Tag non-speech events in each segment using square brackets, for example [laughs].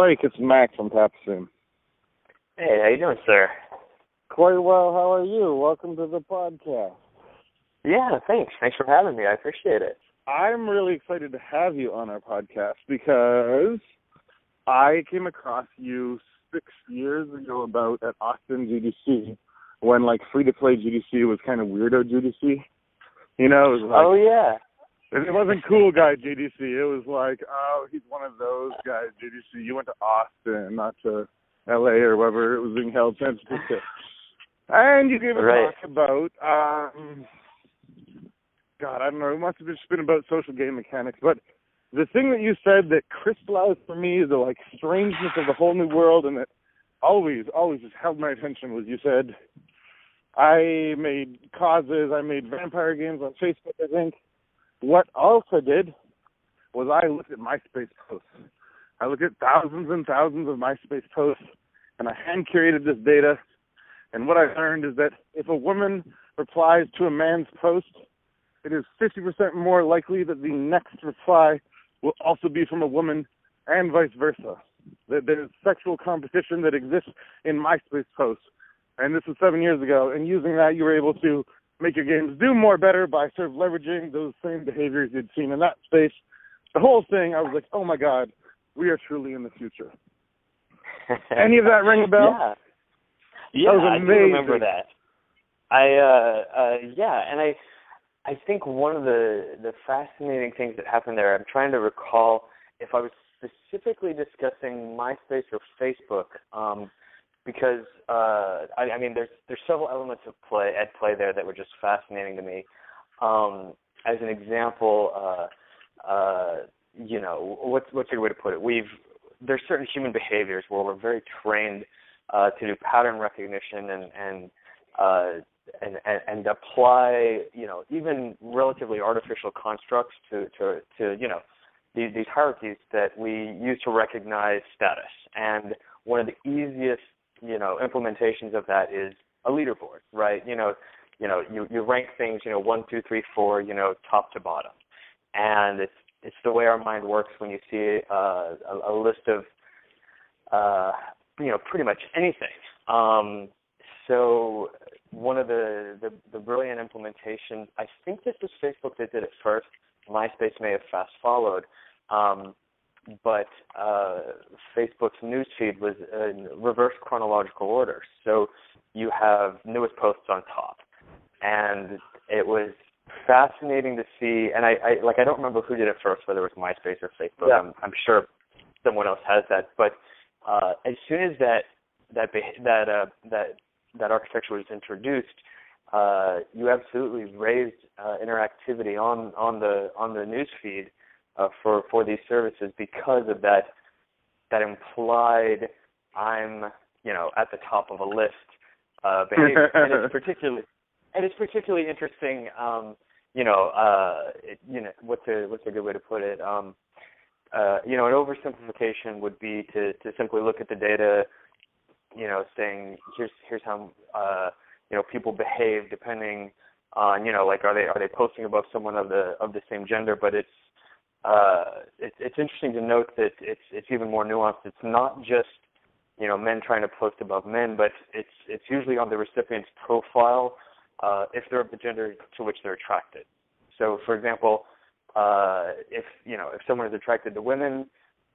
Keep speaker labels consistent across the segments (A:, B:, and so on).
A: Blake, it's Mac from Papasoon.
B: Hey, how you doing, sir?
A: Quite well. How are you? Welcome to the podcast.
B: Yeah, thanks. Thanks for having me. I appreciate it.
A: I'm really excited to have you on our podcast because I came across you six years ago about at Austin GDC when like free to play GDC was kind of weirdo GDC. You know, it was like
B: oh yeah.
A: It wasn't cool guy GDC. It was like, oh, he's one of those guys GDC. You went to Austin, not to L.A. or wherever it was being held, San Francisco. And you gave a
B: right.
A: talk about, um, God, I don't know. It must have just been about social game mechanics. But the thing that you said that crystallized for me the like strangeness of the whole new world, and that always, always just held my attention was you said, I made causes, I made vampire games on Facebook, I think what also did was I looked at MySpace posts. I looked at thousands and thousands of MySpace posts, and I hand curated this data. And what I learned is that if a woman replies to a man's post, it is 50% more likely that the next reply will also be from a woman, and vice versa. There's sexual competition that exists in MySpace posts. And this was seven years ago. And using that, you were able to make your games do more better by sort of leveraging those same behaviors you'd seen in that space. The whole thing, I was like, oh my god, we are truly in the future. [laughs] Any of that ring a bell?
B: Yeah, yeah,
A: I
B: do remember that. I uh uh yeah, and I I think one of the the fascinating things that happened there, I'm trying to recall if I was specifically discussing MySpace or Facebook. Um because uh, I, I mean, there's there's several elements of play at play there that were just fascinating to me. Um, as an example, uh, uh, you know, what's what's a good way to put it? We've there's certain human behaviors where we're very trained uh, to do pattern recognition and and, uh, and and and apply you know even relatively artificial constructs to to to you know these, these hierarchies that we use to recognize status. And one of the easiest you know implementations of that is a leaderboard, right? You know, you know you you rank things, you know, one, two, three, four, you know, top to bottom, and it's it's the way our mind works when you see uh, a, a list of uh, you know pretty much anything. Um, so one of the, the the brilliant implementations, I think this was Facebook that did it first. MySpace may have fast followed. Um, but uh, Facebook's newsfeed was in reverse chronological order. So you have newest posts on top, and it was fascinating to see. And I, I like I don't remember who did it first, whether it was MySpace or Facebook.
A: Yeah.
B: I'm, I'm sure someone else has that. But uh, as soon as that that that uh, that that architecture was introduced, uh, you absolutely raised uh, interactivity on on the on the newsfeed uh, for for these services because of that that implied I'm you know at the top of a list uh, behavior, [laughs] and it's particularly and it's particularly interesting. Um, you know, uh, it, you know what's a what's a good way to put it? Um, uh, you know, an oversimplification would be to to simply look at the data. You know, saying here's here's how uh, you know people behave depending on you know like are they are they posting above someone of the of the same gender, but it's uh, it, it's interesting to note that it's it's even more nuanced. It's not just you know men trying to post above men, but it's it's usually on the recipient's profile uh, if they're of the gender to which they're attracted. So, for example, uh, if you know if someone is attracted to women,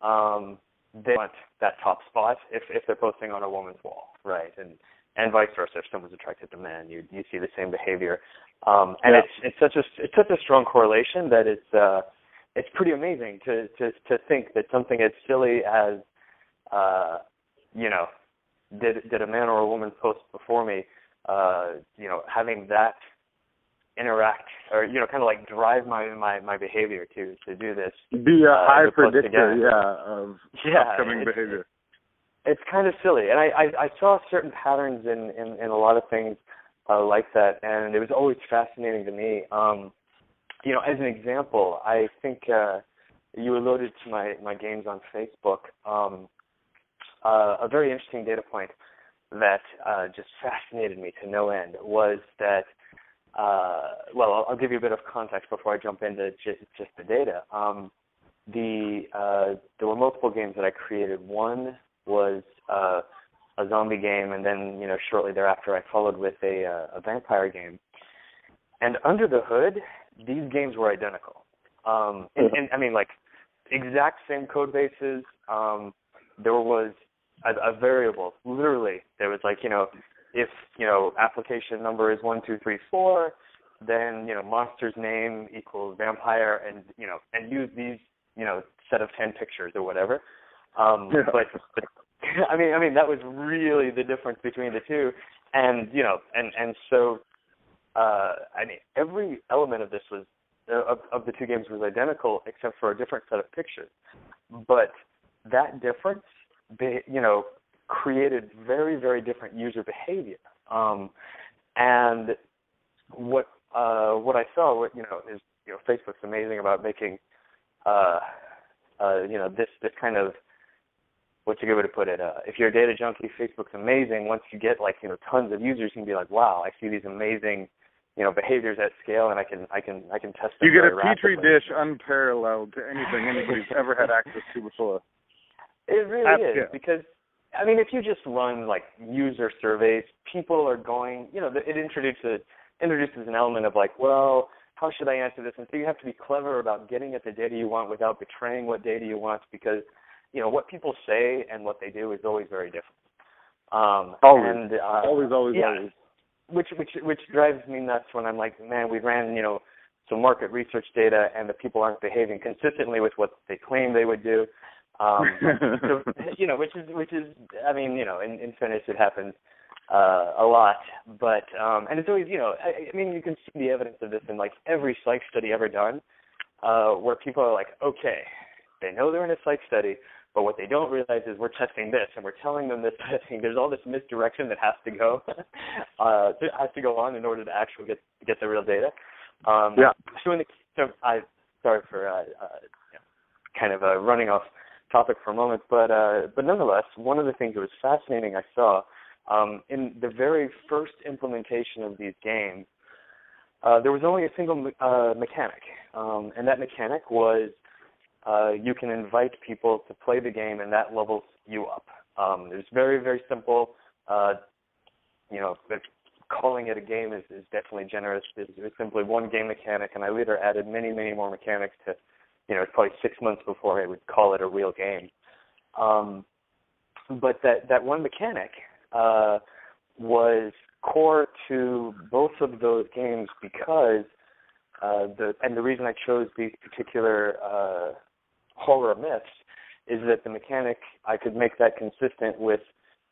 B: um, they want that top spot if if they're posting on a woman's wall, right? And and vice versa. If someone's attracted to men, you you see the same behavior. Um, and
A: yeah.
B: it's it's such a it's such a strong correlation that it's uh, it's pretty amazing to to to think that something as silly as uh you know did did a man or a woman post before me uh you know having that interact or you know kind of like drive my my my behavior to to do this
A: be a
B: uh,
A: high predictor yeah of
B: yeah,
A: upcoming
B: it's,
A: behavior.
B: it's kind of silly. And I, I i saw certain patterns in in in a lot of things uh like that. And it was always fascinating to me. Um you know, as an example, I think uh, you alluded to my my games on Facebook. Um, uh, a very interesting data point that uh, just fascinated me to no end was that. Uh, well, I'll, I'll, give you a bit of context before I jump into just, just the data. Um, the uh, there were multiple games that I created. One was uh, a zombie game, and then you know shortly thereafter I followed with a a vampire game. And under the hood, these games were identical. Um, and, and I mean like exact same code bases. Um, there was a, a variable. Literally, there was like you know if you know application number is one two three four, then you know monster's name equals vampire, and you know and use these you know set of ten pictures or whatever. Um,
A: yeah.
B: But, but [laughs] I mean, I mean that was really the difference between the two, and you know, and and so uh, I mean every element of this was uh, of, of the two games was identical except for a different set of pictures, but that difference, you know, created very very different user behavior. Um, and what uh, what I saw, what you know, is you know Facebook's amazing about making uh, uh, you know this this kind of what's a good way to put it? Uh, if you're a data junkie, Facebook's amazing. Once you get like you know tons of users, you can be like, wow, I see these amazing you know behaviors at scale, and I can I can I can test them.
A: You get a petri
B: rapidly.
A: dish unparalleled to anything anybody's ever had access to before. [laughs]
B: It really
A: At
B: is
A: scale.
B: because I mean, if you just run like user surveys, people are going. You know, it introduces introduces an element of like, well, how should I answer this? And so you have to be clever about getting at the data you want without betraying what data you want because you know what people say and what they do is always very different. Um,
A: Always.
B: and uh,
A: Always, always,
B: yeah,
A: always.
B: Which which which drives me nuts when I'm like, man, we ran you know some market research data and the people aren't behaving consistently with what they claim they would do. Um, so, [laughs] you know, which is which is I mean, you know, in, in fairness, it happens uh, a lot, but um, and it's always you know, I, I mean, you can see the evidence of this in like every psych study ever done, uh, where people are like, okay, they know they're in a psych study, but what they don't realize is we're testing this and we're telling them this [laughs] thing. There's all this misdirection that has to go, [laughs] uh, that has to go on in order to actually get get the real data. Um,
A: Yeah.
B: So in the so I sorry for uh, uh, kind of uh, running off topic for a moment, but uh, but nonetheless, one of the things that was fascinating I saw um, in the very first implementation of these games, uh, there was only a single me- uh, mechanic, um, and that mechanic was uh, you can invite people to play the game, and that levels you up. Um, it's very very simple. Uh, you know, calling it a game is, is definitely generous. It's, it's simply one game mechanic, and I later added many many more mechanics to you know, it's probably six months before I would call it a real game. Um, but that that one mechanic uh, was core to both of those games because uh, the and the reason I chose these particular uh, horror myths is that the mechanic I could make that consistent with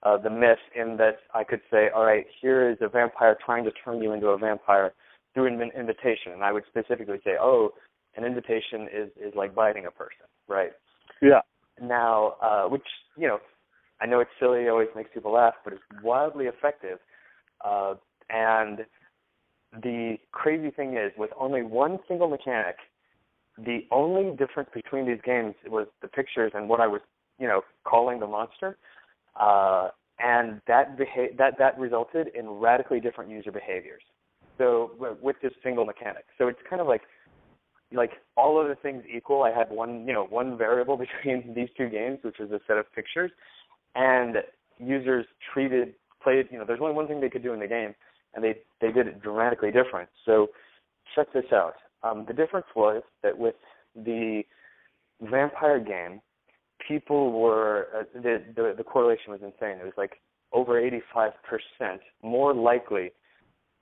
B: uh, the myth in that I could say, all right, here is a vampire trying to turn you into a vampire through an invitation, and I would specifically say, oh, an invitation is is like biting a person, right?
A: Yeah.
B: Now, uh, which you know, I know it's silly, it always makes people laugh, but it's wildly effective. Uh, and the crazy thing is, with only one single mechanic, the only difference between these games was the pictures and what I was, you know, calling the monster. Uh, and that beha- that that resulted in radically different user behaviors. So with this single mechanic, so it's kind of like like all other things equal, I had one you know one variable [laughs] between these two games, which was a set of pictures, and users treated played you know there's only one thing they could do in the game, and they they did it dramatically different. So check this out. Um, the difference was that with the vampire game, people were uh, the, the the correlation was insane. It was like over 85% more likely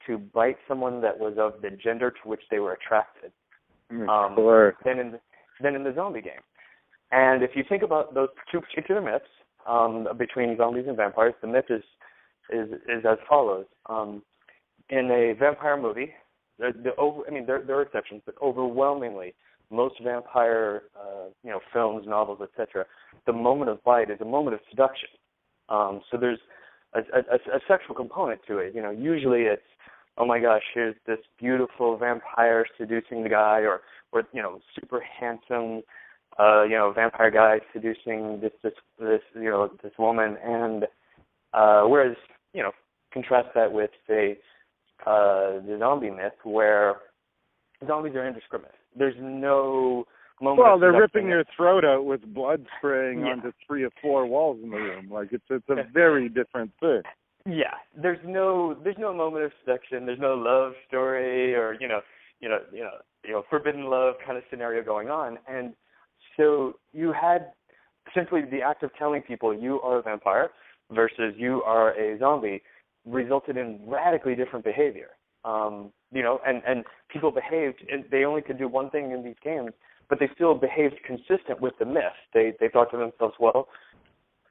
B: to bite someone that was of the gender to which they were attracted um,
A: Sure.
B: than in the, than in the zombie game. And if you think about those two particular myths um, between zombies and vampires, the myth is is is as follows: um, in a vampire movie, the, the over, I mean there there are exceptions, but overwhelmingly most vampire uh, you know films, novels, etc. The moment of bite is a moment of seduction. Um, so there's a, a, a sexual component to it. You know, usually it's oh my gosh, here's this beautiful vampire seducing the guy, or or you know, super handsome, uh, you know, vampire guy seducing this this this you know this woman, and uh, whereas you know, contrast that with say uh, the zombie myth, where zombies are indiscriminate. There's no moment.
A: Well, they're ripping your throat out with blood spraying
B: Yeah.
A: onto three or four walls in the room. Like it's it's a very different thing.
B: yeah there's no there's no moment of seduction there's no love story or you know you know you know you know forbidden love kind of scenario going on and so you had simply the act of telling people you are a vampire versus you are a zombie resulted in radically different behavior um you know and and people behaved and they only could do one thing in these games but they still behaved consistent with the myth they they thought to themselves well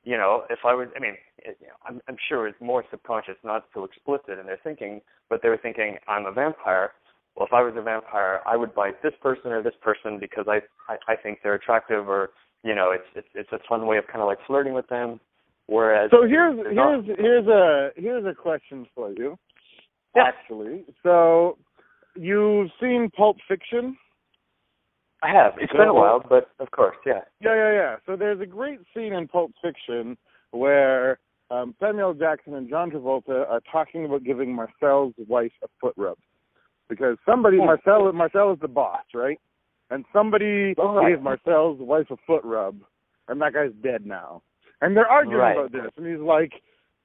B: you know, if I was, I mean, it, you know, I'm, I'm sure it's more subconscious, not so explicit in their thinking, but they were thinking, I'm a vampire. Well, if I was a vampire, I would bite this person or this person because I, I, I think they're attractive, or you know, it's, it's, it's a fun way of kind of like flirting with them. Whereas,
A: So here's here's here's a here's a question for you.
B: Yeah.
A: Actually, so you've seen Pulp Fiction?
B: I have. It's been a while, but of course, yeah.
A: Yeah, yeah, yeah. So there's a great scene in Pulp Fiction where um, Samuel Jackson and John Travolta are talking about giving Marcel's wife a foot rub because somebody
B: Oh.
A: Marcel Marcel is the boss, right? And somebody
B: Oh, right.
A: gave Marcel's wife a foot rub, and that guy's dead now. And they're arguing
B: Right.
A: about this, and he's like,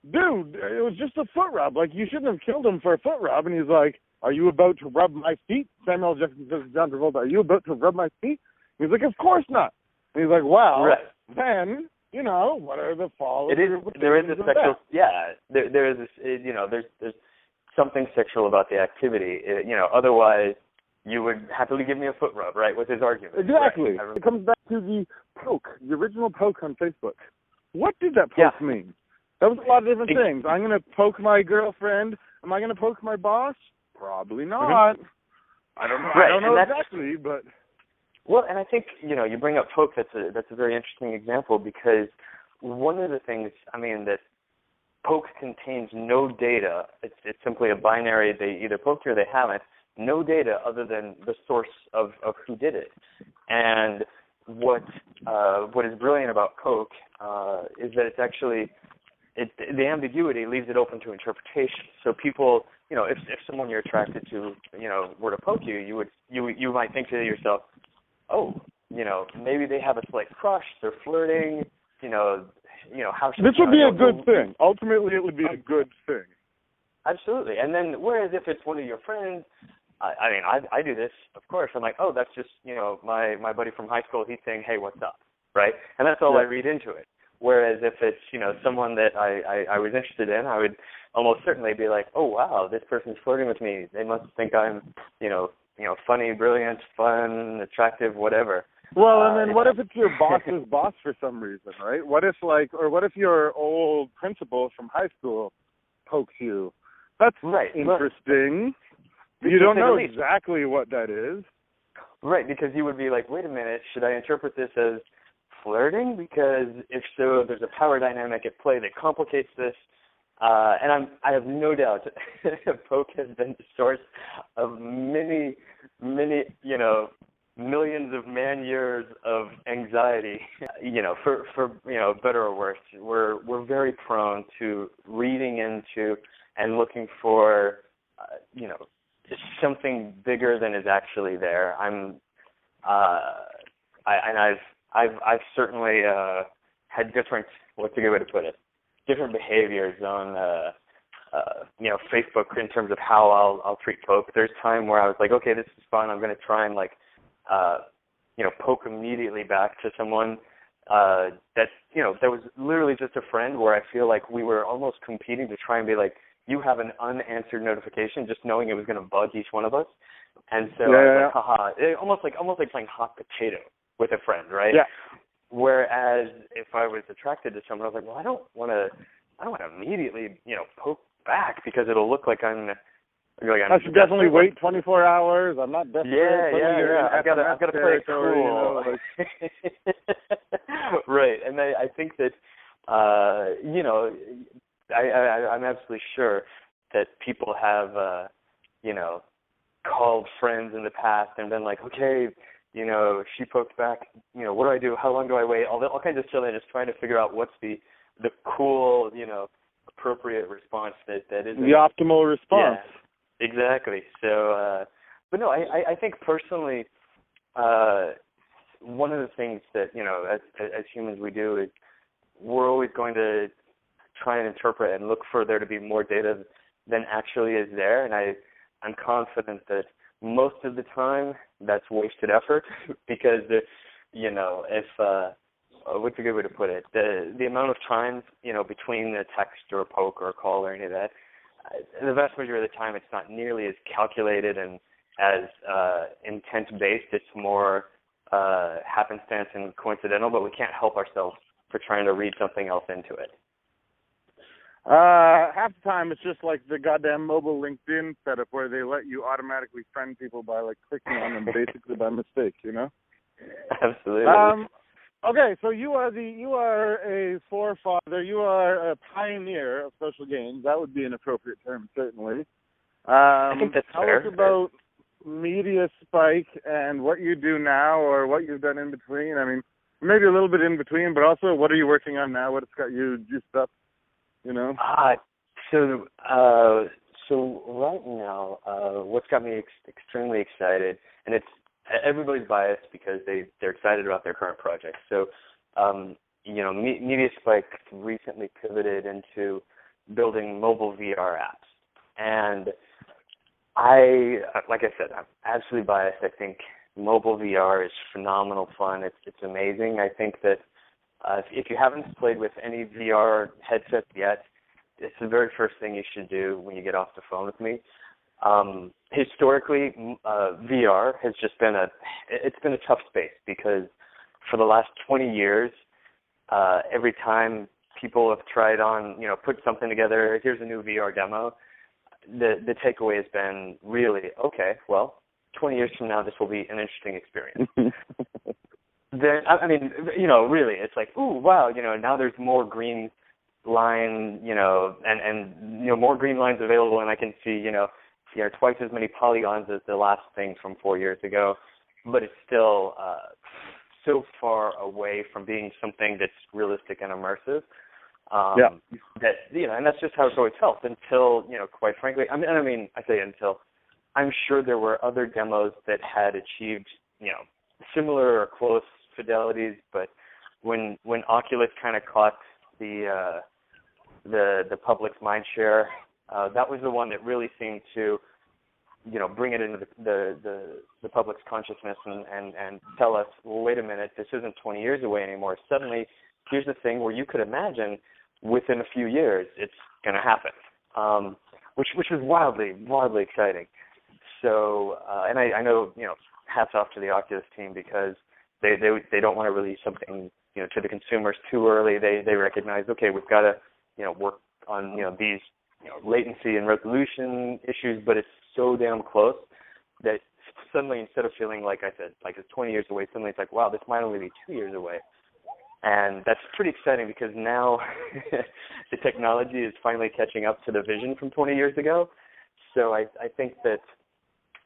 A: "Dude, it was just a foot rub. Like you shouldn't have killed him for a foot rub." And he's like, "Are you about to rub my feet?" Samuel Jackson says John Travolta, "Are you about to rub my feet?" He's like, "Of course not." And he's like, "Well,
B: Right.
A: then you know what are the false
B: It is. There is a sexual. Yeah. There there is. This, you know. There's there's something sexual about the activity. It, you know. Otherwise, you would happily give me a foot rub, right? With his argument.
A: Exactly.
B: Right.
A: It comes back to the poke, the original poke on Facebook. What did that poke
B: Yeah.
A: mean? That was a lot of different
B: Ex-
A: things. I'm going to poke my girlfriend. Am I going to poke my boss? Probably not. I don't know. I
B: Mm-hmm.
A: Don't know exactly, but
B: Well, and I think you know you bring up poke. That's a that's a very interesting example because one of the things I mean that poke contains no data. It's it's simply a binary. They either poked you or they haven't. No data other than the source of of who did it. And what uh, what is brilliant about poke uh, is that it's actually it the ambiguity leaves it open to interpretation. So people, you know, if if someone you're attracted to, you know, were to poke you, you would you you might think to yourself, oh, you know, maybe they have a slight crush, they're flirting, you know, you know how should
A: this would be a good thing. Ultimately, it would be a good thing.
B: Absolutely. And then whereas if it's one of your friends, I, I mean, I I do this, of course. I'm like, oh, that's just you know my my buddy from high school. He's saying, hey, what's up, right? And that's all
A: Yeah.
B: I read into it. Whereas if it's you know someone that I, I I was interested in, I would almost certainly be like, oh wow, this person's flirting with me. They must think I'm you know you know funny, brilliant, fun, attractive, whatever.
A: Well, and
B: Uh,
A: then what if it's your [laughs] boss's boss for some reason, right? What if like, or what if your old principal from high school pokes you? That's
B: Right.
A: Interesting. You don't know exactly what that is.
B: Right, because you would be like, wait a minute, should I interpret this as flirting? Because if so, there's a power dynamic at play that complicates this. Uh, and I'm, I have no doubt [laughs] Poke has been the source of many, many, you know, millions of man years of anxiety. [laughs] You know, for for you know, better or worse, we're we're very prone to reading into and looking for, something bigger than is actually there. I'm, uh, I, and I've, I've, I've certainly uh, had different, what's a good way to put it, different behaviors on, uh, uh, you know, Facebook in terms of how I'll, I'll treat poke. There's time where I was like, okay, this is fun. I'm going to try and like, uh, you know, poke immediately back to someone uh that you know that was literally just a friend where I feel like we were almost competing to try and be like you have an unanswered notification just knowing it was going to bug each one of us and so I was
A: yeah,
B: like haha it, almost like almost like playing hot potato with a friend right
A: Yeah.
B: whereas if I was attracted to someone I was like well I don't want to I don't want to immediately you know poke back because it'll look like I'm like I'm
A: I should definitely wait 24 hours. I'm not desperate.
B: Yeah, yeah, yeah. I've got to, I've got to play it
A: territory, you know,
B: cool.
A: like- [laughs]
B: right, and I, I think that, uh, you know, I, I, I'm absolutely sure that people have, uh, you know, called friends in the past and been like, okay, you know, she poked back. You know, what do I do? How long do I wait? All the, all kinds of silly, just trying to figure out what's the, the cool, you know, appropriate response that that isn't
A: the optimal response.
B: Exactly. So, uh, but no, I, I, I think personally, uh, one of the things that you know as as humans we do is we're always going to try and interpret and look for there to be more data than actually is there. And i i'm confident that most of the time that's wasted effort [laughs] because the you know if uh what's a good way to put it? The the amount of times you know between the text or a poke or a call or any of that uh, the vast majority of the time it's not nearly as calculated and as uh intent based it's more uh happenstance and coincidental but we can't help ourselves for trying to read something else into it
A: uh, half the time it's just like the goddamn mobile LinkedIn setup where they let you automatically friend people by like clicking on them basically by mistake, you know? [laughs]
B: Absolutely.
A: Um, okay, so you are the you are a forefather, you are a pioneer of social games. That would be an appropriate term, certainly. Um,
B: I think that's
A: tell
B: fair.
A: us about Media Spike and what you do now, or what you've done in between. I mean, maybe a little bit in between, but also what are you working on now? What's got you juiced up? You know?
B: Uh, so uh, so right now, uh, what's got me ex- extremely excited, and it's everybody's biased because they they're excited about their current project. So, um, you know, Me- Media Spike recently pivoted into building mobile VR apps, and I, like I said, I'm absolutely biased. I think mobile VR is phenomenal fun. It's it's amazing. I think that uh, if, if you haven't played with any VR headsets yet, it's the very first thing you should do when you get off the phone with me. Um, historically, uh, VR has just been a it's been a tough space because for the last 20 years, uh, every time people have tried on, you know, put something together, here's a new VR demo. The the takeaway has been really okay. Well, 20 years from now, this will be an interesting experience. [laughs] then I, mean, you know, really, it's like, ooh, wow, you know, now there's more green line, you know, and and you know more green lines available, and I can see, you know, you know twice as many polygons as the last thing from four years ago, but it's still uh, so far away from being something that's realistic and immersive. Um,
A: Yeah.
B: That you know, and that's just how it's always felt until you know, quite frankly, I mean, I mean, I say until. I'm sure there were other demos that had achieved, you know, similar or close fidelities, but when when Oculus kind of caught the uh, the the public's mind share, uh, that was the one that really seemed to, you know, bring it into the the the, the public's consciousness and, and and tell us, well, wait a minute, this isn't 20 years away anymore. Suddenly, here's the thing where you could imagine within a few years it's going to happen, um, which which was wildly wildly exciting. So, uh, and I, I know, you know, hats off to the Oculus team because they they they don't want to release something, you know, to the consumers too early. They they recognize, okay, we've got to, you know, work on you know these you know latency and resolution issues, but it's so damn close that suddenly instead of feeling like I said, like it's 20 years away, suddenly it's like, wow, this might only be two years away. And that's pretty exciting because now [laughs] the technology is finally catching up to the vision from 20 years ago. So I, I think that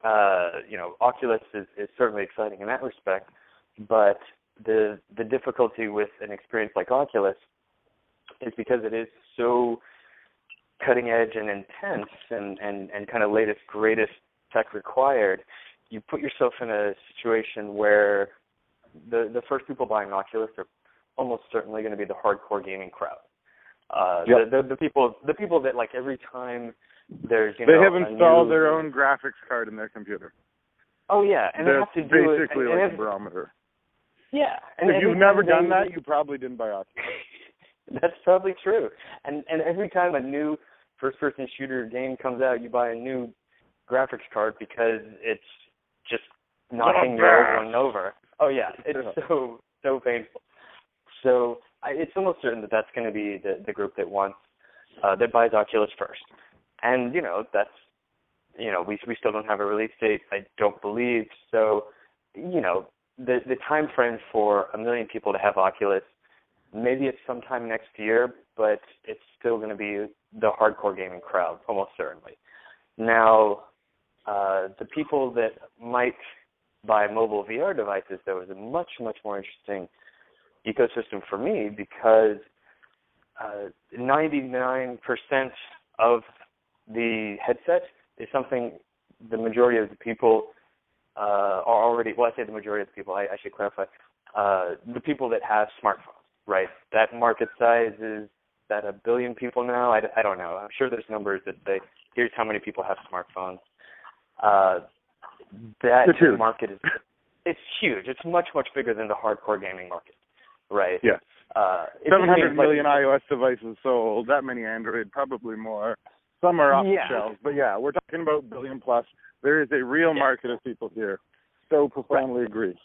B: uh, you know Oculus is, is certainly exciting in that respect, but the the difficulty with an experience like Oculus is because it is so cutting edge and intense and, and, and kind of latest greatest tech required, you put yourself in a situation where the the first people buying Oculus are almost certainly going to be the hardcore gaming crowd. Uh,
A: Yep.
B: the, the the people the people that like every time there's you
A: they
B: know
A: have installed
B: new-
A: their own graphics card in their computer.
B: Oh yeah, and they
A: That's
B: have to do it.
A: basically
B: and, and
A: like a barometer.
B: Yeah, and
A: if you've never done
B: they-
A: that, you probably didn't buy Oculus. [laughs]
B: That's probably true. And and every time a new first person shooter game comes out, you buy a new graphics card because it's just knocking your old one over. Oh yeah, [laughs] it's so so painful. So I, it's almost certain that that's going to be the the group that wants uh, that buys Oculus first. And you know that's you know we we still don't have a release date. I don't believe so. You know the the time frame for a million people to have Oculus maybe it's sometime next year, but it's still going to be the hardcore gaming crowd, almost certainly. Now, uh, the people that might buy mobile VR devices, there was a much, much more interesting ecosystem for me because uh, 99% of the headset is something the majority of the people uh, are already, well, I say the majority of the people, I, I should clarify, uh, the people that have smartphones, right? That market size is that a billion people now? I, I don't know. I'm sure there's numbers that say here's how many people have smartphones. Uh, that market is it's huge. It's much much bigger than the hardcore gaming market, right?
A: Yes.
B: Uh,
A: Seven hundred million like, iOS devices sold. That many Android, probably more. Some are off
B: yeah.
A: the shelves, but yeah, we're talking about billion plus. There is a real
B: yeah.
A: market of people here. So profoundly
B: right.
A: agree.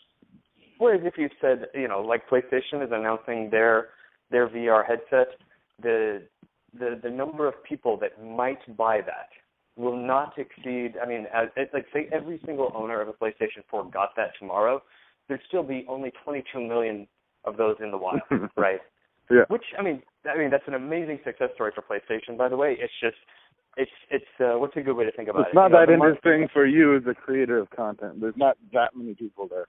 B: Whereas if you said, you know, like PlayStation is announcing their their VR headset, the the the number of people that might buy that will not exceed. I mean, as, like say every single owner of a PlayStation 4 got that tomorrow, there'd still be only 22 million of those in the wild, [laughs] right?
A: Yeah.
B: Which I mean, I mean that's an amazing success story for PlayStation. By the way, it's just it's it's uh, what's a good way to think about
A: it's
B: it?
A: It's not
B: you know,
A: that interesting market, for you as a creator of content. There's not that many people there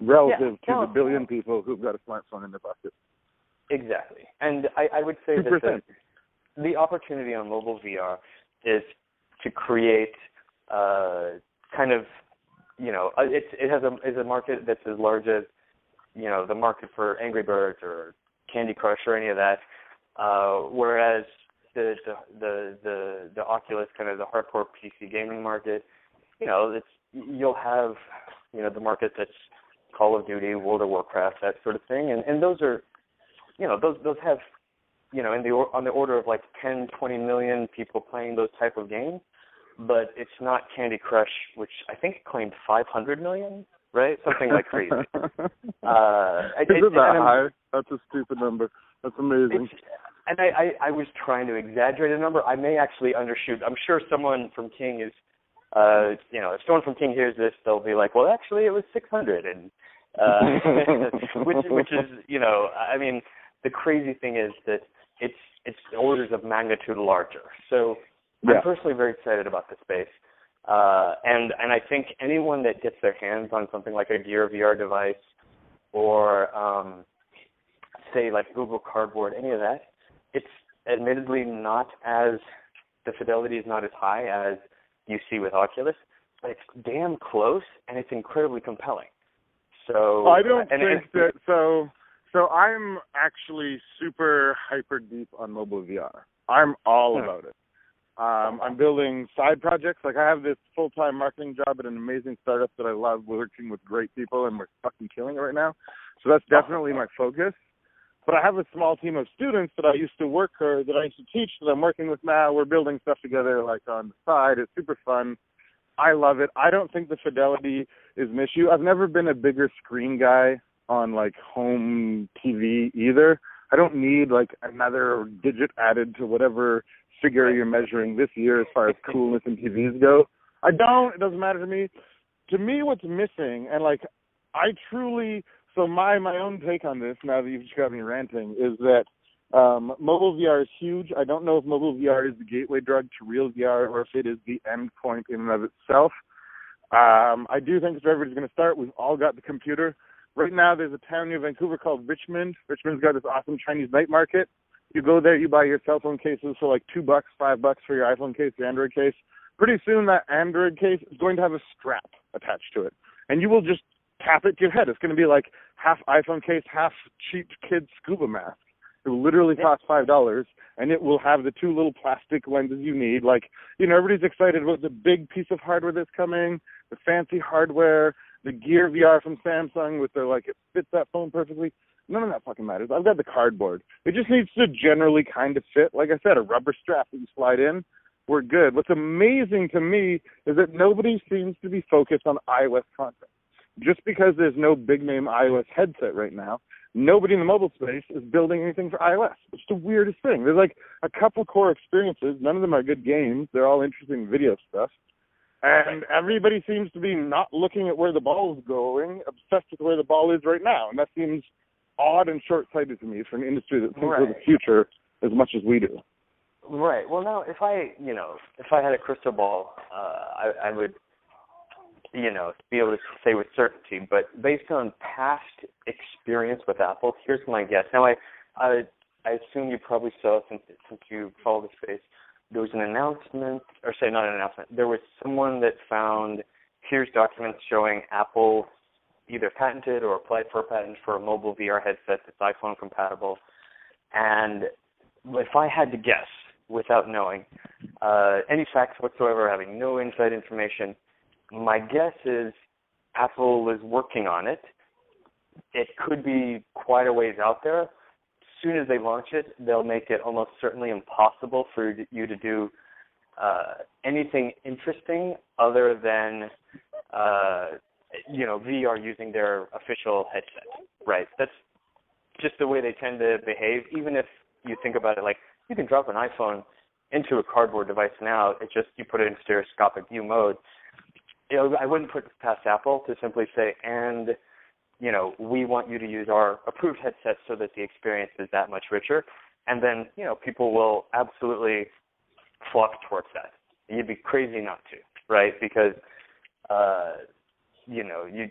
A: relative
B: yeah,
A: to
B: no,
A: the billion people who've got a smartphone in their pocket.
B: Exactly, and I, I would say
A: 2%.
B: that the, the opportunity on mobile VR is to create uh, kind of you know uh, it it has a is a market that's as large as you know the market for Angry Birds or Candy Crush or any of that. Uh, whereas the, the the the Oculus kind of the hardcore PC gaming market, you know, it's you'll have you know the market that's Call of Duty, World of Warcraft, that sort of thing, and and those are you know those those have you know in the on the order of like 10 20 million people playing those type of games but it's not Candy Crush, which I think claimed 500 million, right? Something like crazy. [laughs] uh,
A: Is it that high? That's a stupid number. That's amazing.
B: And I, I, I was trying to exaggerate a number. I may actually undershoot. I'm sure someone from King is, uh, you know, if someone from King hears this, they'll be like, well, actually, it was 600, and uh, [laughs] which, which is, you know, I mean, the crazy thing is that it's it's orders of magnitude larger. So
A: yeah.
B: I'm personally very excited about the space. Uh, and and I think anyone that gets their hands on something like a Gear VR device or um, say like Google Cardboard, any of that, it's admittedly not as the fidelity is not as high as you see with Oculus, but it's damn close and it's incredibly compelling. So
A: I don't
B: and,
A: think
B: and,
A: that so. So I'm actually super hyper deep on mobile VR. I'm all
B: hmm.
A: about it. Um, I'm building side projects. Like I have this full time marketing job at an amazing startup that I love working with great people and we're fucking killing it right now. So that's definitely my focus. But I have a small team of students that I used to work or that I used to teach that I'm working with now. We're building stuff together like on the side. It's super fun. I love it. I don't think the fidelity is an issue. I've never been a bigger screen guy on like home TV either. I don't need like another digit added to whatever figure you're measuring this year as far as coolness in TVs go. I don't. It doesn't matter to me. To me, what's missing, and like, I truly. So my my own take on this, now that you've just got me ranting, is that um, mobile VR is huge. I don't know if mobile VR is the gateway drug to real VR or if it is the end point in and of itself. Um, I do think if everybody's going to start, we've all got the computer. Right now, there's a town near Vancouver called Richmond. Richmond's got this awesome Chinese night market. You go there, you buy your cell phone cases for like two bucks, five bucks for your iPhone case, your Android case. Pretty soon, that Android case is going to have a strap attached to it, and you will just tap it to your head. It's going to be like half iPhone case, half cheap kid scuba mask. It will literally cost five dollars, and it will have the two little plastic lenses you need. Like, you know, everybody's excited about the big piece of hardware that's coming, the fancy hardware, the Gear VR from Samsung with the like it fits that phone perfectly. None of that fucking matters. I've got the cardboard. It just needs to generally kind of fit. Like I said, a rubber strap that you slide in. We're good. What's amazing to me is that nobody seems to be focused on iOS content. Just because there's no big name iOS headset right now, nobody in the mobile space is building anything for iOS. It's the weirdest thing. There's like a couple core experiences. None of them are good games. They're all interesting video stuff. And everybody seems to be not looking at where the ball is going, obsessed with where the ball is right now. And that seems odd and short-sighted to me for an industry that thinks
B: right.
A: of the future as much as we do.
B: Right. Well, now if I, you know, if I had a crystal ball, uh, I, I would, you know, be able to say with certainty. But based on past experience with Apple, here's my guess. Now, I, I, I assume you probably saw since since you follow the space. There was an announcement, or say not an announcement. There was someone that found here's documents showing Apple either patented or applied for a patent for a mobile VR headset that's iPhone compatible. And if I had to guess, without knowing uh, any facts whatsoever, having no inside information, my guess is Apple is working on it. It could be quite a ways out there. As soon as they launch it, they'll make it almost certainly impossible for you to do uh, anything interesting other than uh, you know VR using their official headset. Right. That's just the way they tend to behave. Even if you think about it, like you can drop an iPhone into a cardboard device now. It just you put it in stereoscopic view mode. You know, I wouldn't put past Apple to simply say, and you know, we want you to use our approved headset so that the experience is that much richer. And then, you know, people will absolutely flock towards that. You'd be crazy not to, right? Because uh, you know, you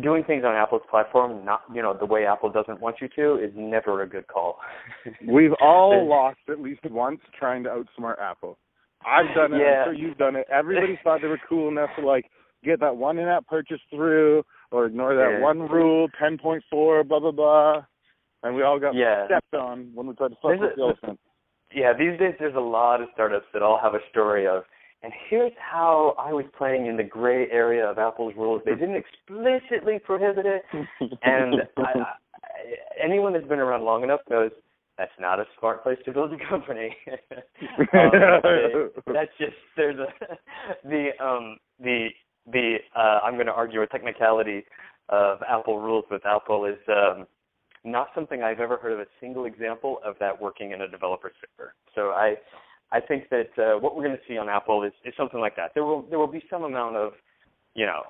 B: doing things on Apple's platform, not you know the way Apple doesn't want you to, is never a good call. [laughs]
A: We've all lost at least once trying to outsmart Apple. I've done it.
B: Yeah.
A: I'm sure you've done it. Everybody thought they were cool enough to like get that one in-app purchase through, or ignore that
B: Yeah.
A: one rule, 10.4, blah blah blah, and we all got
B: Yeah.
A: stepped on when we tried to fuck with the elephant.
B: yeah, these days there's a lot of startups that all have a story of, and here's how I was playing in the gray area of Apple's rules. They didn't explicitly prohibit it, [laughs] and I, I, anyone that's been around long enough knows that's not a smart place to build a company. um, [laughs] [laughs] that's just there's a [laughs] the um the the uh I'm going to argue a technicality of Apple rules with Apple is um not something I've ever heard of a single example of that working in a developer server. So I I think that uh, what we're going to see on Apple is, is something like that. There will there will be some amount of, you know,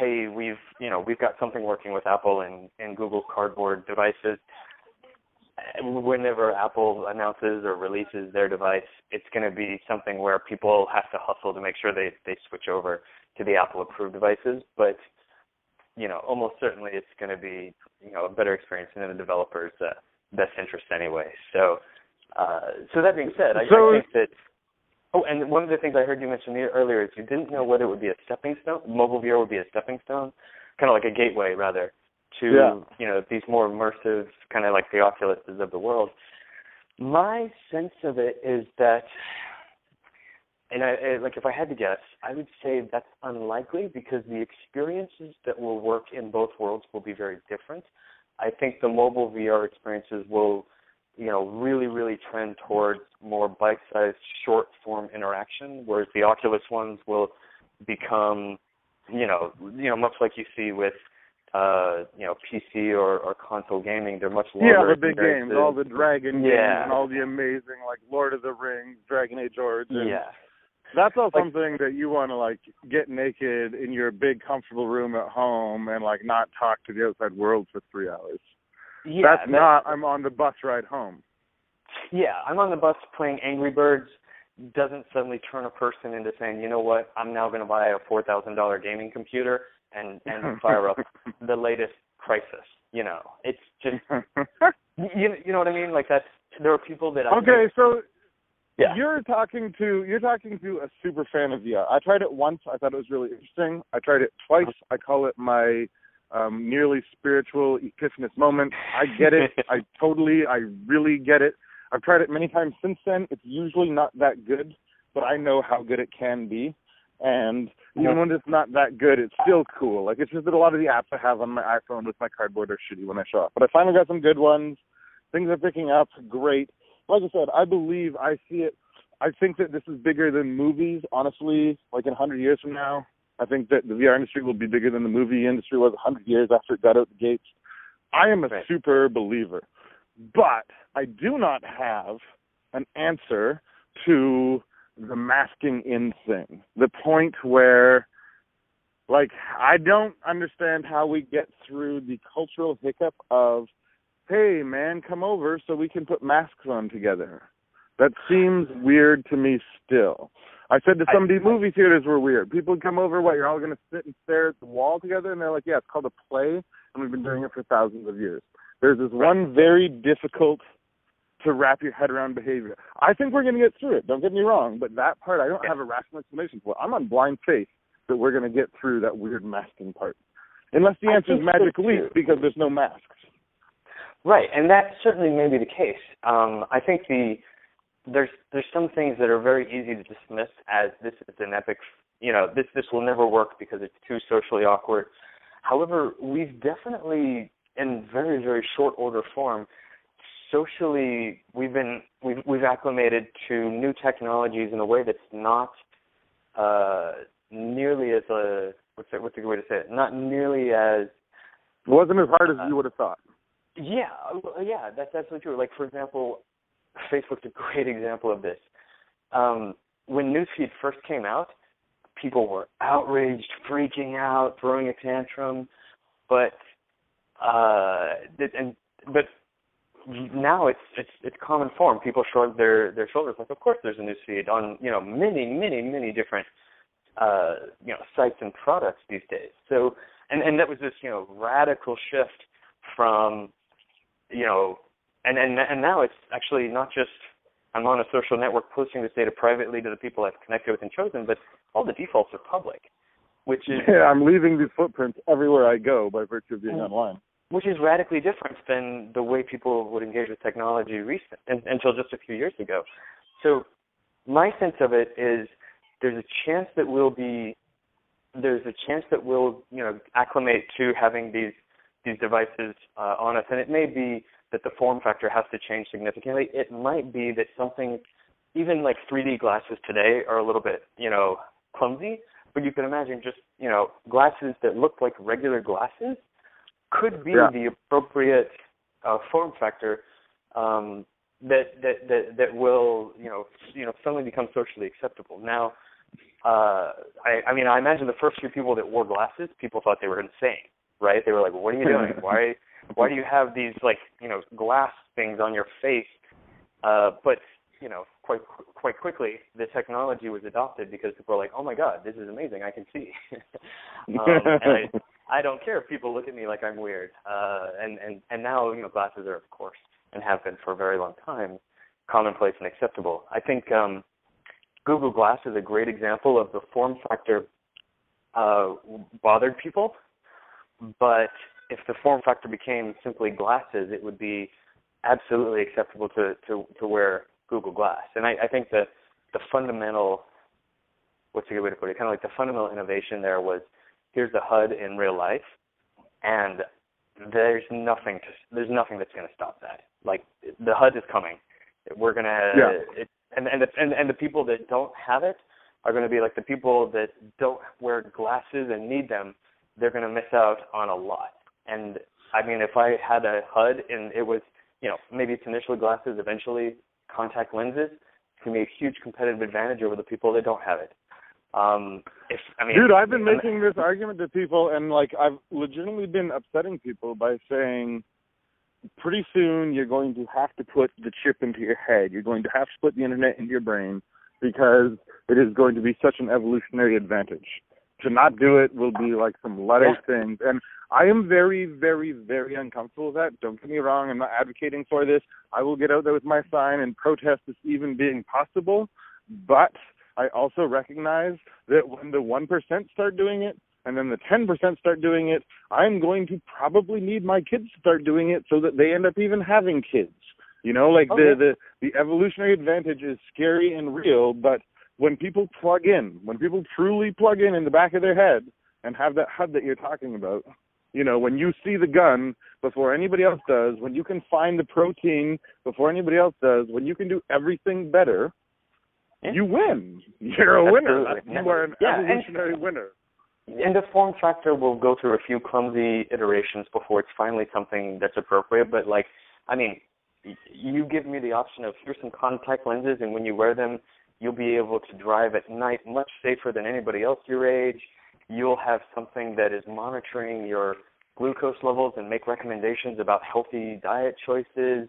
B: hey, we've you know we've got something working with Apple and, and Google Cardboard devices. Whenever Apple announces or releases their device, it's going to be something where people have to hustle to make sure they they switch over to the Apple approved devices. But you know, almost certainly it's going to be you know a better experience and in the developer's uh, best interest anyway. So, uh, so that being said, I,
A: So-
B: I think that. Oh, and one of the things I heard you mention earlier is you didn't know whether it would be a stepping stone, mobile VR would be a stepping stone, kind of like a gateway rather to
A: Yeah.
B: you know these more immersive, kind of like the Oculuses of the world. My sense of it is that and I, like if I had to guess, I would say that's unlikely because the experiences that will work in both worlds will be very different. I think the mobile VR experiences will, you know, really, really trend towards more bite-sized, short-form interaction, whereas the Oculus ones will become, you know, you know, much like you see with, uh, you know, PC or, or console gaming. They're much longer.
A: Yeah, the big games, all the Dragon games, and all the amazing like Lord of the Rings, Dragon Age Origins.
B: Yeah.
A: That's all
B: Like-
A: something that you want to like get naked in your big comfortable room at home and like not talk to the outside world for three hours.
B: Yeah,
A: That's
B: that-
A: not. I'm on the bus ride home.
B: Yeah, I'm on the bus playing Angry Birds doesn't suddenly turn a person into saying, you know what, I'm now going to buy a four thousand dollar gaming computer and [laughs] and fire up the latest Crysis. You know, it's just [laughs] you you know what I mean. Like that's there are people that I
A: okay, so
B: yeah
A: you're talking to you're talking to a super fan of VR. I tried it once. I thought it was really interesting. I tried it twice. I call it my um nearly spiritual epiphanous moment. I get it. [laughs] I totally, I really get it. I've tried it many times since then. It's usually not that good, but I know how good it can be. And even when it's not that good, it's still cool. Like it's just that a lot of the apps I have on my iPhone with my cardboard are shitty when I show up. But I finally got some good ones. Things are picking up. Great. Like I said, I believe I see it. I think that this is bigger than movies. Honestly, like in 100 years from now, I think that the VR industry will be bigger than the movie industry was 100 years after it got out the gates. I am a
B: Right.
A: super believer, but I do not have an answer to the masking in thing. The point where, like, I don't understand how we get through the cultural hiccup of, hey, man, come over so we can put masks on together. That seems weird to me still. I said to
B: I-
A: somebody, movie theaters were weird. People come over, what, you're all going to sit and stare at the wall together? And they're like, yeah, it's called a play, and we've been doing it for thousands of years. There's this one very difficult to wrap your head around behavior. I think we're going to get through it. Don't get me wrong, but that part I don't have a rational explanation for. I'm on blind faith that we're going to get through that weird masking part. Unless the answer is magic leap because there's no masks.
B: Right, and that certainly may be the case. Um, I think the there's there's some things that are very easy to dismiss as this is an epic, you know, this this will never work because it's too socially awkward. However, we've definitely, in very very short order form, socially we've been we've we've acclimated to new technologies in a way that's not uh, nearly as a what's the, what's the good way to say it? Not nearly as
A: it wasn't as hard as uh, you would have thought.
B: Yeah, yeah, that's absolutely true. Like for example, Facebook's a great example of this. Um, when newsfeed first came out, people were outraged, freaking out, throwing a tantrum, but uh, and but now it's it's it's common form. People shrug their their shoulders like, of course, there's a newsfeed on you know many many many different uh, you know sites and products these days. So and and that was this you know radical shift from you know and and and now it's actually not just I'm on a social network posting this data privately to the people I've connected with and chosen, but all the defaults are public, which is
A: yeah, I'm leaving these footprints everywhere I go by virtue of being
B: mm.
A: online.
B: Which is radically different than the way people would engage with technology recent until just a few years ago. So my sense of it is there's a chance that we'll be there's a chance that we'll you know acclimate to having these these devices uh, on us, and it may be that the form factor has to change significantly. It might be that something, even like 3D glasses today, are a little bit you know clumsy, but you can imagine just you know glasses that look like regular glasses could be
A: yeah.
B: the appropriate uh, form factor um, that that that that will you know you know suddenly become socially acceptable. Now, uh, I, I mean, I imagine the first few people that wore glasses, people thought they were insane, right? They were like, "What are you doing? [laughs] Why why do you have these like you know glass things on your face?" Uh, but you know, quite quite quickly, the technology was adopted because people were like, "Oh my God, this is amazing! I can see." [laughs] um, and I, I don't care if people look at me like I'm weird. Uh, and and and now you know glasses are of course and have been for a very long time commonplace and acceptable. I think um, Google Glass is a great example of the form factor uh, bothered people, but if the form factor became simply glasses, it would be absolutely acceptable to to to wear Google Glass. And I, I think that the fundamental what's a good way to put it? Kind of like the fundamental innovation there was here's the HUD in real life, and there's nothing to there's nothing that's going to stop that. Like the HUD is coming. We're gonna
A: yeah.
B: it, and and the, and and the people that don't have it are going to be like the people that don't wear glasses and need them. They're going to miss out on a lot. And I mean, if I had a HUD and it was you know maybe it's initially glasses, eventually contact lenses, it's going to be a huge competitive advantage over the people that don't have it. Um, if I mean,
A: dude, I've been I'm, making this argument to people, and like I've legitimately been upsetting people by saying, pretty soon you're going to have to put the chip into your head. You're going to have to put the internet into your brain because it is going to be such an evolutionary advantage. To not do it will be like some Luddite yeah. things, and I am very, very, very uncomfortable with that. Don't get me wrong; I'm not advocating for this. I will get out there with my sign and protest this even being possible, but I also recognize that when the 1% start doing it and then the 10% start doing it, I'm going to probably need my kids to start doing it so that they end up even having kids. You know, like okay. the, the the evolutionary advantage is scary and real, but when people plug in, when people truly plug in in the back of their head and have that HUD that you're talking about, you know, when you see the gun before anybody else does, when you can find the protein before anybody else does, when you can do everything better, yeah. you win. You're a winner. You are an yeah, evolutionary
B: and,
A: winner.
B: And the form factor will go through a few clumsy iterations before it's finally something that's appropriate. But like, I mean, you give me the option of here's some contact lenses, and when you wear them, you'll be able to drive at night much safer than anybody else your age. You'll have something that is monitoring your glucose levels and make recommendations about healthy diet choices.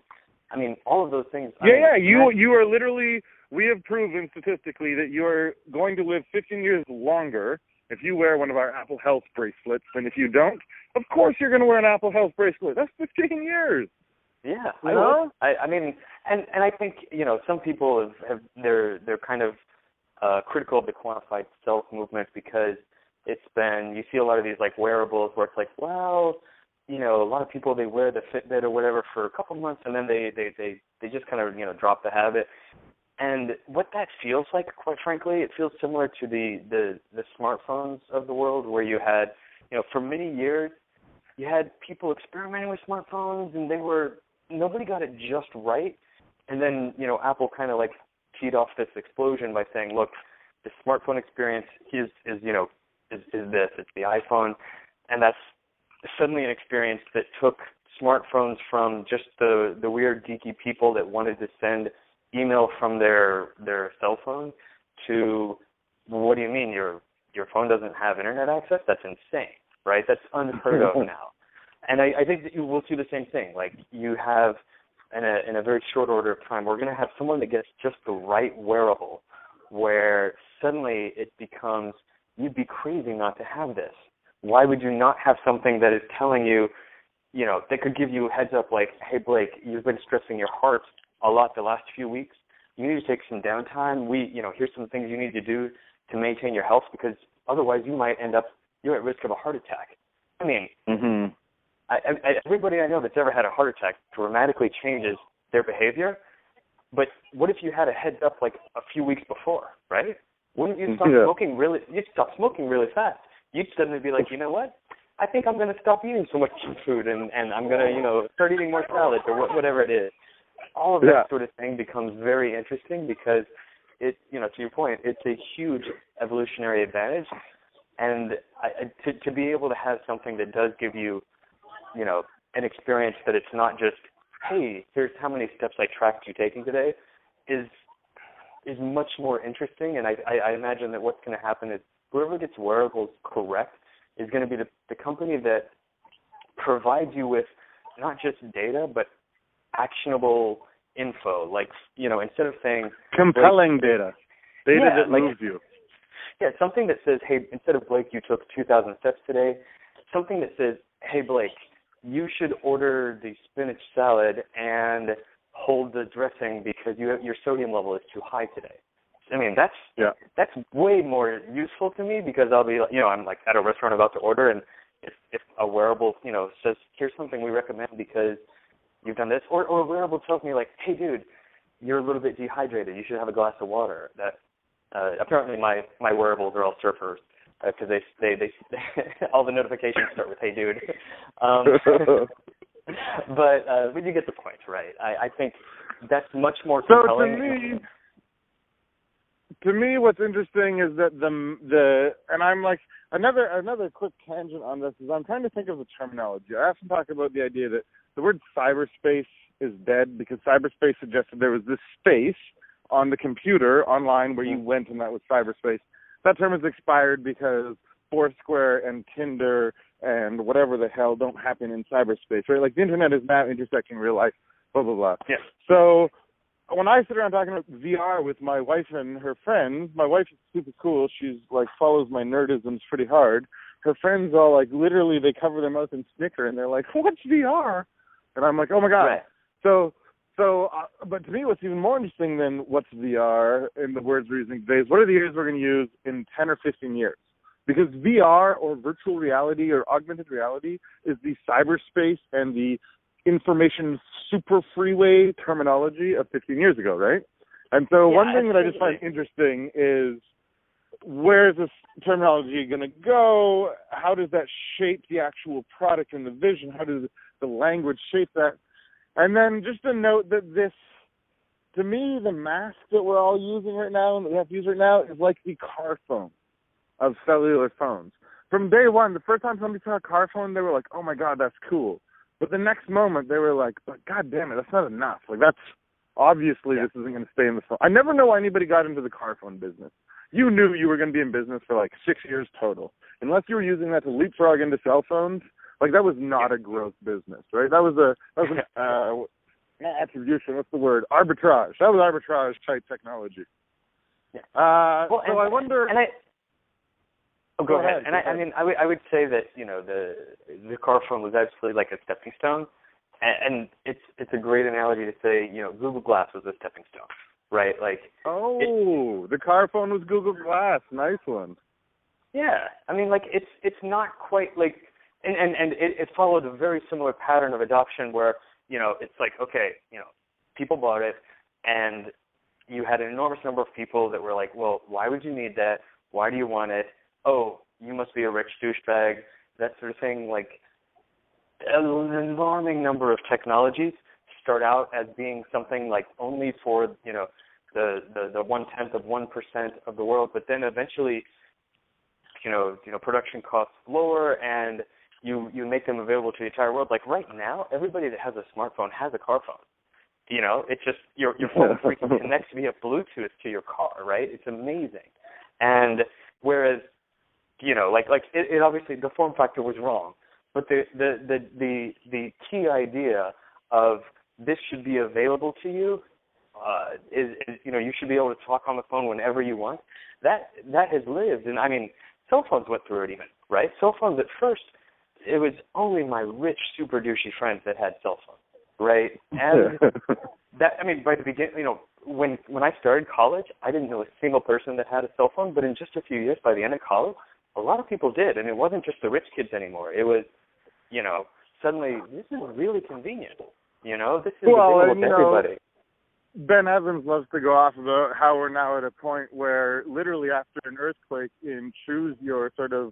B: I mean, all of those things.
A: Yeah, I mean, yeah. You you are literally we have proven statistically that you're going to live 15 years longer if you wear one of our Apple Health bracelets than if you don't. Of course, you're going to wear an Apple Health bracelet. That's 15 years.
B: Yeah, you I know? I, I mean, and and I think you know some people have, have they're they're kind of uh, critical of the quantified self movement because It's been you see a lot of these like wearables where it's like, well, you know, a lot of people they wear the Fitbit or whatever for a couple months and then they they they they just kind of you know drop the habit. And what that feels like, quite frankly, it feels similar to the the the smartphones of the world, where you had, you know, for many years, you had people experimenting with smartphones, and they were nobody got it just right. And then you know, Apple kind of like teed off this explosion by saying, look, the smartphone experience is is you know is is this it's the iPhone, and that's suddenly an experience that took smartphones from just the the weird geeky people that wanted to send email from their their cell phone to what do you mean your your phone doesn't have internet access? That's insane, right? That's unheard of [laughs] now. And I, I think that you will see the same thing. Like you have in a in a very short order of time, we're going to have someone that gets just the right wearable, where suddenly it becomes you'd be crazy not to have this. Why would you not have something that is telling you, you know, that could give you a heads up like, hey Blake, you've been stressing your heart a lot the last few weeks. You need to take some downtime. We, you know, here's some things you need to do to maintain your health because otherwise you might end up you're at risk of a heart attack. I mean,
A: mm-hmm.
B: I, I, everybody I know that's ever had a heart attack dramatically changes their behavior. But what if you had a heads up like a few weeks before, right? Wouldn't you stop
A: Yeah.
B: smoking really? You'd stop smoking really fast. You'd suddenly be like, you know what? I think I'm going to stop eating so much food, and and I'm going to, you know, start eating more salads or wh- whatever it is. All of that
A: Yeah.
B: sort of thing becomes very interesting because it, you know, to your point, it's a huge evolutionary advantage, and I, to to be able to have something that does give you, you know, an experience that it's not just, hey, here's how many steps I tracked you taking today, is is much more interesting. And I, I, I imagine that what's going to happen is whoever gets wearables correct is going to be the, the company that provides you with not just data but actionable info. Like you know, instead of saying
A: Compelling data. Data
B: Yeah,
A: that
B: like-
A: moves you.
B: yeah, something that says, hey, instead of Blake, you took 2,000 steps today. Something that says, hey, Blake, you should order the spinach salad and hold the dressing because you your sodium level is too high today. I mean, that's
A: Yeah.
B: that's way more useful to me because I'll be, like, you know, I'm like at a restaurant about to order, and if if a wearable, you know, says, here's something we recommend because you've done this, or or a wearable tells me like, hey, dude, you're a little bit dehydrated. You should have a glass of water. That uh, apparently my my wearables are all surfers because they they they [laughs] all the notifications start with "Hey, dude." [laughs] Um, [laughs] but uh, but you get the point, right? I, I think that's much more
A: So to me, to me, what's interesting is that the the and I'm like another another quick tangent on this is I'm trying to think of the terminology. I often talk about the idea that the word cyberspace is dead because cyberspace suggested there was this space on the computer online where you mm-hmm. went and that was cyberspace. That term is expired because Foursquare and Tinder and whatever the hell don't happen in cyberspace, right? Like the internet is now intersecting real life, blah blah blah.
B: Yeah.
A: So when I sit around talking about VR with my wife and her friends, my wife is super cool. She's like follows my nerdisms pretty hard. Her friends all like literally they cover their mouth and snicker and they're like, "What's VR?" And I'm like, "Oh my god!"
B: Right.
A: So, so, uh, but to me, what's even more interesting than what's VR in the words we're using today is what are the years we're going to use in 10 or 15 years? Because VR or virtual reality or augmented reality is the cyberspace and the information super freeway terminology of 15 years ago, right? And so
B: Yeah,
A: one thing that I just find interesting is where is this terminology going to go? How does that shape the actual product and the vision? How does the language shape that? And then just a note that this, to me, the mask that we're all using right now and that we have to use right now is like the car phone of cellular phones. From day one, the first time somebody saw a car phone, they were like, "Oh my god, that's cool." But the next moment, they were like, "But god damn it, that's not enough. Like that's obviously
B: Yeah.
A: this isn't going to stay in the phone." I never know why anybody got into the car phone business. You knew you were going to be in business for like six years total, unless you were using that to leapfrog into cell phones. Like that was not a growth business, right? That was a that was an [laughs] uh, attribution. What's the word? Arbitrage. That was arbitrage type technology.
B: Yeah.
A: Uh,
B: Well,
A: so
B: and,
A: I wonder.
B: And I. Oh, go,
A: Go
B: ahead.
A: ahead,
B: And
A: go
B: I, I mean, I would I would say that you know the the car phone was actually like a stepping stone, and, and it's it's a great analogy to say you know Google Glass was a stepping stone, right? Like
A: oh, the car phone was Google Glass. Nice one.
B: Yeah, I mean, like it's it's not quite like, and and and it, it followed a very similar pattern of adoption where you know it's like okay, you know, people bought it, and you had an enormous number of people that were like, well, why would you need that? Why do you want it? Oh, you must be a rich douchebag. That sort of thing. Like an alarming number of technologies start out as being something like only for you know the the the one tenth of one percent of the world, but then eventually, you know, you know, production costs lower and you you make them available to the entire world. Like right now, everybody that has a smartphone has a car phone. You know, it's just your your phone freaking [laughs] connects via Bluetooth to your car, right? It's amazing. And whereas, you know, like like it, it obviously the form factor was wrong, but the the the the the key idea of this should be available to you uh, is, is you know you should be able to talk on the phone whenever you want. That that has lived, and I mean, cell phones went through it even, right? Cell phones at first, it was only my rich, super douchey friends that had cell phones, right? And [laughs] that I mean, by the beginning, you know, when when I started college, I didn't know a single person that had a cell phone, but in just a few years, by the end of college, a lot of people did, and it wasn't just the rich kids anymore. It was, you know, suddenly this is really convenient. You know, this is
A: well,
B: available to everybody.
A: Know, Ben Evans loves to go off about how we're now at a point where literally after an earthquake in choose your sort of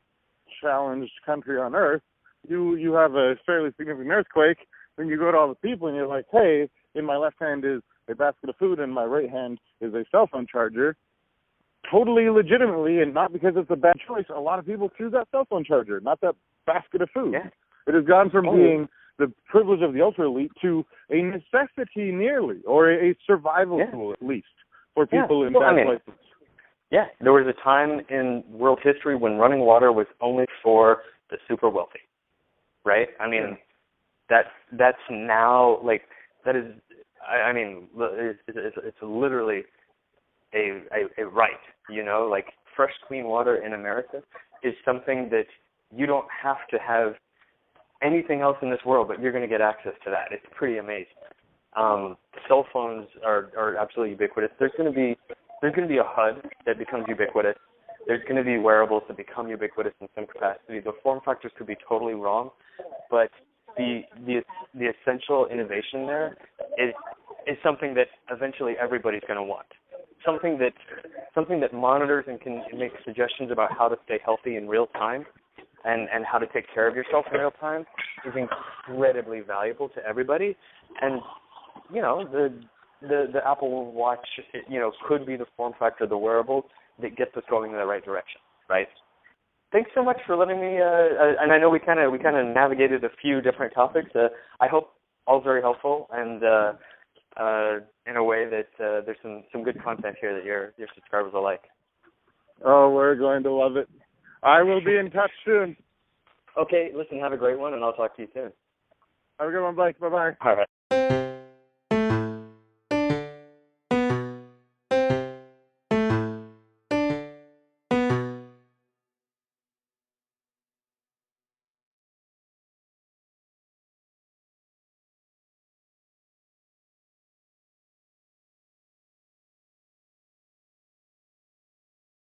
A: challenged country on earth, you you have a fairly significant earthquake, then you go to all the people and you're like, Hey, in my left hand is a basket of food and my right hand is a cell phone charger. Totally legitimately and not because it's a bad choice, a lot of people choose that cell phone charger, not that basket of food.
B: Yeah.
A: It has gone from
B: oh.
A: being the privilege of the ultra elite to a necessity nearly, or a, survival
B: yeah.
A: tool at least for people
B: yeah.
A: in
B: well,
A: bad
B: I mean,
A: places.
B: Yeah, there was a time in world history when running water was only for the super wealthy, right? I mean, yeah. that that's now like that is. I, I mean, it's, it's, it's literally a, a a right. You know, like fresh, clean water in America is something that you don't have to have anything else in this world, but you're going to get access to that. It's pretty amazing. Um, cell phones are are absolutely ubiquitous. There's going to be there's going to be a HUD that becomes ubiquitous. There's going to be wearables that become ubiquitous in some capacity. The form factors could be totally wrong, but the the the essential innovation there is is something that eventually everybody's going to want. Something that something that monitors and can make suggestions about how to stay healthy in real time and and how to take care of yourself in real time is incredibly valuable to everybody. And you know the the the Apple Watch you know could be the form factor, of the wearable that gets us going in the right direction, right? Thanks so much for letting me. Uh, uh, and I know we kind of we kind of navigated a few different topics. Uh, I hope all very helpful and uh, uh, in a way that uh, there's some some good content here that your your subscribers will like.
A: Oh, we're going to love it. I will be in touch soon.
B: Okay, listen, have a great one, and I'll talk to you soon.
A: Have a good one, Blake. Bye bye.
B: All right.